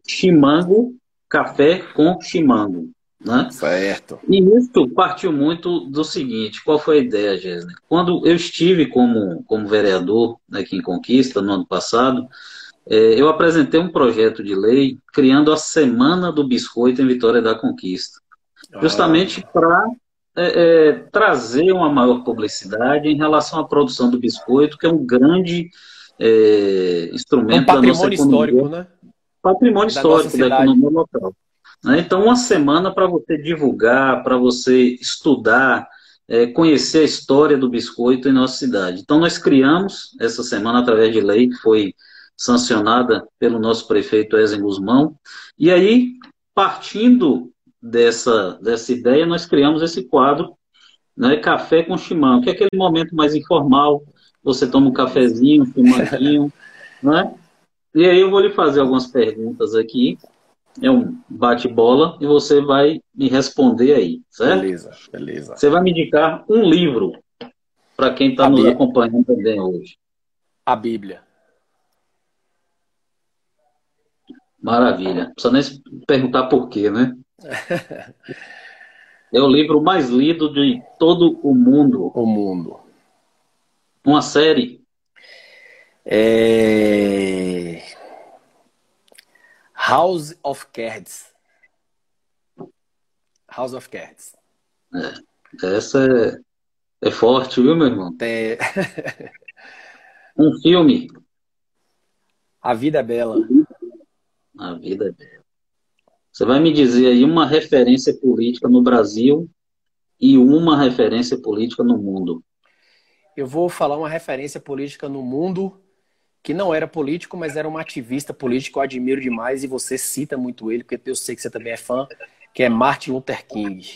Chimango Café com Chimango. Né? Certo. E isso partiu muito do seguinte: qual foi a ideia, Gessner? Quando eu estive como, como vereador aqui em Conquista, no ano passado, é, eu apresentei um projeto de lei criando a Semana do Biscoito em Vitória da Conquista. Justamente ah. para é, é, trazer uma maior publicidade em relação à produção do biscoito, que é um grande é, instrumento um patrimônio da nossa histórico, né? Patrimônio da histórico da economia local. Né? Então, uma semana para você divulgar, para você estudar, é, conhecer a história do biscoito em nossa cidade. Então, nós criamos essa semana através de lei, que foi sancionada pelo nosso prefeito Ezen Guzmão, e aí, partindo dessa, dessa ideia, nós criamos esse quadro, né, Café com Chimão, que é aquele momento mais informal, você toma um cafezinho, um chimanguinho, né? E aí eu vou lhe fazer algumas perguntas aqui, é um bate-bola, e você vai me responder aí, certo? Beleza, beleza. Você vai me indicar um livro para quem está nos acompanhando também hoje. A Bíblia. Maravilha. Não precisa nem perguntar por quê, né? É o livro mais lido de todo o mundo. O mundo. Uma série. É... House of Cards. House of Cards. É, essa é, é forte, viu, meu irmão? Um filme. A Vida é Bela. A vida é bela. Você vai me dizer aí uma referência política no Brasil e uma referência política no mundo. Eu vou falar uma referência política no mundo que não era político, mas era um ativista político, eu admiro demais e você cita muito ele, porque eu sei que você também é fã, que é Martin Luther King.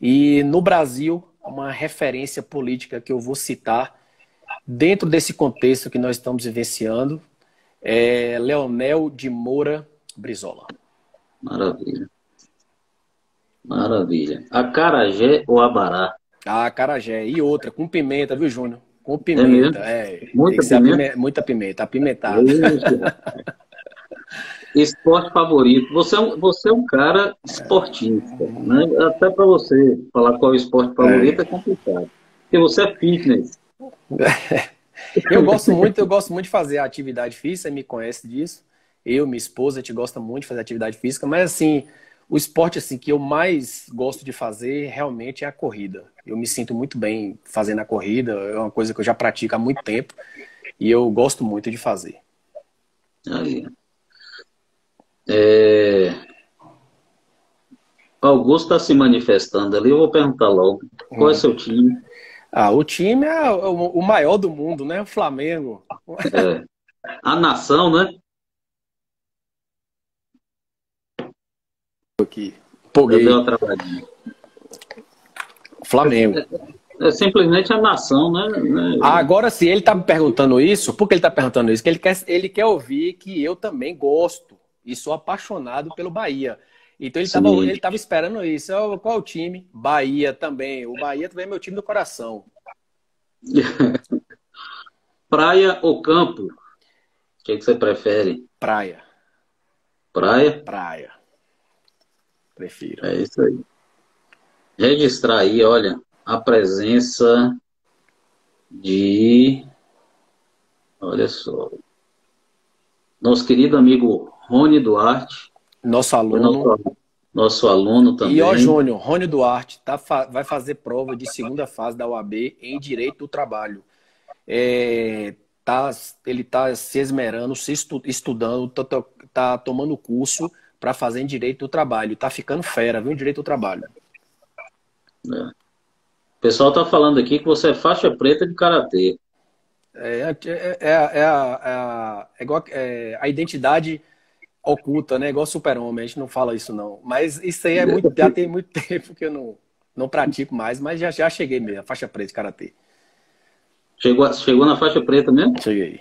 E no Brasil, uma referência política que eu vou citar, dentro desse contexto que nós estamos vivenciando, é Leonel de Moura Brizola. Maravilha. Maravilha. Acarajé ou abará? Ah, carajé. E outra, com pimenta, viu, Júnior? Com pimenta. É, muita pimenta? pimenta? Muita pimenta, apimentada. Esporte favorito. Você é um, você é um cara esportista, né? Até para você falar qual é o esporte favorito é, é complicado. Porque você é fitness. Eu gosto muito, eu gosto muito de fazer atividade física, você me conhece disso. Eu, minha esposa, a gente gosta muito de fazer atividade física, mas assim, o esporte assim que eu mais gosto de fazer realmente é a corrida. Eu me sinto muito bem fazendo a corrida, é uma coisa que eu já pratico há muito tempo e eu gosto muito de fazer. Aí. É... Augusto está se manifestando ali, eu vou perguntar logo. Qual é hum. seu time? Ah, o time é o maior do mundo, né? O Flamengo. É. A nação, né? Aqui. Poguei. Deu uma travadinha. Flamengo. É, é, simplesmente a nação, né? Ah, agora, se ele tá me perguntando isso, por que ele tá perguntando isso? Que ele quer, ele quer ouvir que eu também gosto e sou apaixonado pelo Bahia. Então ele estava ele tava esperando isso. Qual o time? Bahia também. O Bahia também é meu time do coração. Praia ou campo? O que, que você prefere? Praia. Praia? Praia. Prefiro. É isso aí. Registrar aí, olha, a presença de. Olha só. Nosso querido amigo Rony Duarte. Nosso aluno. Nosso, nosso, aluno também. E ó, Júnior, Rony Duarte tá, vai fazer prova de segunda fase da UAB em Direito do Trabalho. É, tá, ele está se esmerando, se estu, estudando, tá, tá, tá tomando curso para fazer em Direito do Trabalho. Tá ficando fera, viu, em Direito do Trabalho. É. O pessoal tá falando aqui que você é faixa preta de karatê. É, é, é, é, a, é igual é, a identidade oculta, né? Igual super-homem, a gente não fala isso não. Mas isso aí é muito, já tem muito tempo que eu não, não pratico mais, mas já, já cheguei mesmo, a faixa preta de karatê. Chegou, chegou na faixa preta mesmo? Cheguei.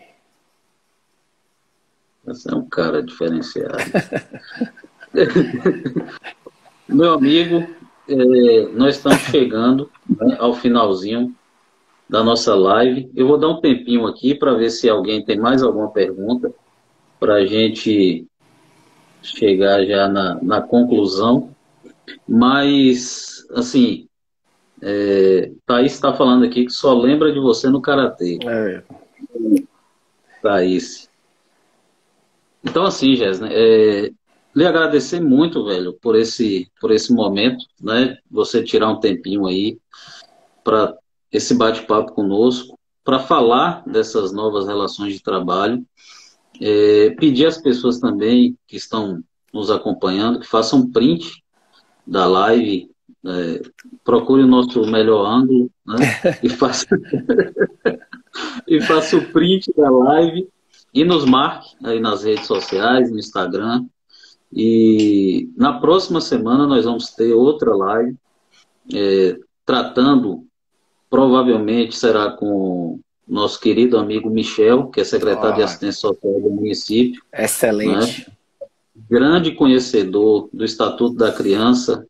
Você é um cara diferenciado. Meu amigo, é, nós estamos chegando né, ao finalzinho da nossa live. Eu vou dar um tempinho aqui para ver se alguém tem mais alguma pergunta para a gente chegar já na, na conclusão. Mas, assim, é, Thaís está falando aqui que só lembra de você no Karatê. É. Thaís. Então, assim, Jéssica, é, lhe agradecer muito, velho, por esse, por esse momento, né? Você tirar um tempinho aí para esse bate-papo conosco, para falar dessas novas relações de trabalho. É, pedir às pessoas também que estão nos acompanhando que façam print da live, é, procure o nosso melhor ângulo né? e faça e faça o print da live e nos marque aí nas redes sociais, no Instagram. E na próxima semana nós vamos ter outra live é, tratando, provavelmente será com nosso querido amigo Michel, que é secretário oh, de Assistência Social do município. Excelente. Né? Grande conhecedor do Estatuto da Criança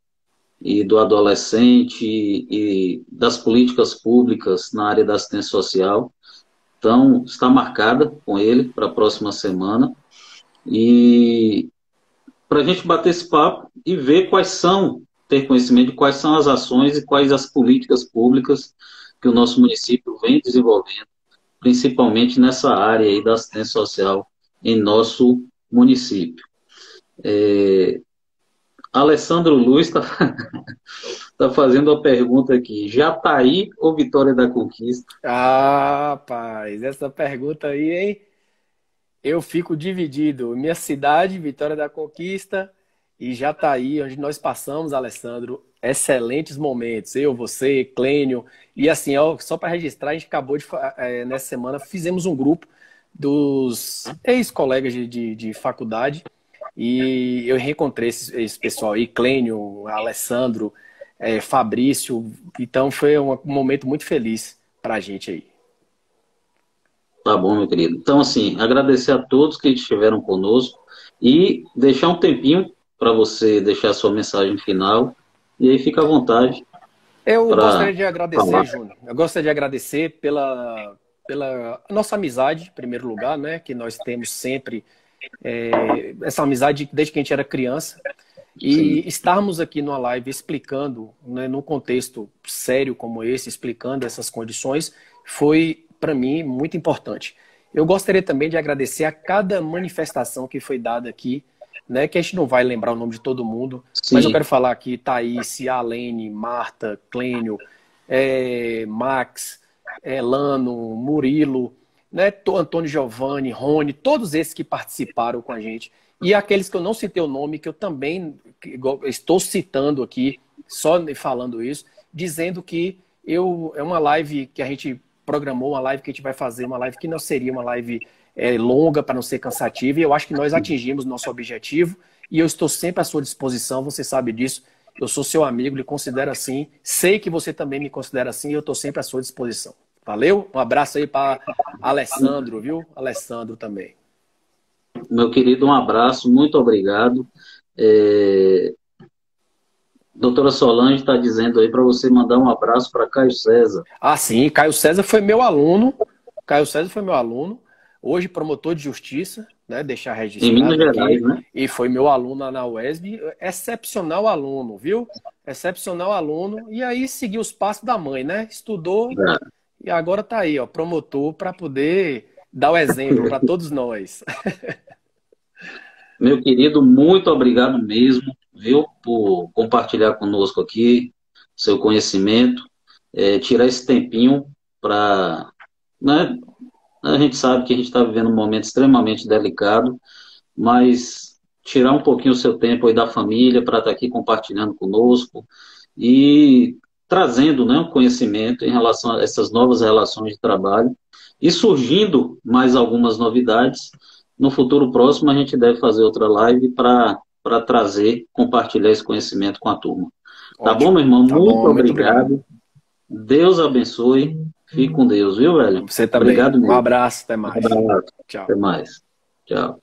e do Adolescente e, e das políticas públicas na área da assistência social. Então, está marcada com ele para a próxima semana. E para a gente bater esse papo e ver quais são, ter conhecimento de quais são as ações e quais as políticas públicas que o nosso município vem desenvolvendo, principalmente nessa área aí da assistência social em nosso município. É, Alessandro Luiz está tá fazendo a pergunta aqui. Jataí ou Vitória da Conquista? Ah, rapaz, essa pergunta aí, hein? Eu fico dividido. Minha cidade, Vitória da Conquista, e Jataí, onde nós passamos, Alessandro, excelentes momentos. Eu, você, Clênio. E assim, ó, só para registrar, a gente acabou de, é, nessa semana, fizemos um grupo dos ex-colegas de, de, de faculdade e eu reencontrei esse, esse pessoal aí, Clênio, Alessandro, é, Fabrício. Então foi um, um momento muito feliz para a gente aí. Tá bom, meu querido. Então, assim, agradecer a todos que estiveram conosco e deixar um tempinho para você deixar a sua mensagem final. E aí fica à vontade. Eu gostaria de agradecer, falar. Júnior. Eu gostaria de agradecer pela, pela nossa amizade, em primeiro lugar, né? Que nós temos sempre é, essa amizade desde que a gente era criança. E Sim. estarmos aqui numa live explicando, né, num contexto sério como esse, explicando essas condições, foi, para mim, muito importante. Eu gostaria também de agradecer a cada manifestação que foi dada aqui, né, que a gente não vai lembrar o nome de todo mundo, Sim. mas eu quero falar aqui Thaís, Alene, Marta, Clênio, é, Max, Elano, Murilo, né, Antônio Giovanni, Rony, todos esses que participaram com a gente. E aqueles que eu não citei o nome, que eu também estou citando aqui, só falando isso, dizendo que eu é uma live que a gente programou, uma live que a gente vai fazer, uma live que não seria uma live é, longa para não ser cansativa, e eu acho que nós atingimos nosso objetivo, e eu estou sempre à sua disposição, você sabe disso. Eu sou seu amigo, lhe considero assim. Sei que você também me considera assim e eu estou sempre à sua disposição. Valeu? Um abraço aí para Alessandro, viu? Alessandro também. Meu querido, um abraço, muito obrigado. É... Doutora Solange está dizendo aí para você mandar um abraço para Caio César. Ah, sim, Caio César foi meu aluno. Caio César foi meu aluno. Hoje promotor de justiça, né? Deixar registrado. Em Minas Gerais, né? E foi meu aluno na UESB. Excepcional aluno, viu? Excepcional aluno. E aí seguiu os passos da mãe, né? Estudou. É e agora está aí, ó, promotor para poder dar o exemplo para todos nós. Meu querido, muito obrigado mesmo, viu, por compartilhar conosco aqui seu conhecimento, é, tirar esse tempinho para, né, a gente sabe que a gente está vivendo um momento extremamente delicado, mas tirar um pouquinho o seu tempo aí da família para estar tá aqui compartilhando conosco e trazendo né, um conhecimento em relação a essas novas relações de trabalho e surgindo mais algumas novidades. No futuro próximo, a gente deve fazer outra live para trazer, compartilhar esse conhecimento com a turma. Tá Ótimo. Tá bom, meu irmão? Tá muito, bom, obrigado. muito, obrigado. Deus abençoe. Fique com Deus, viu, velho? Você também. Obrigado. Um abraço, até mais. Um abraço. Tchau. Até mais. Tchau.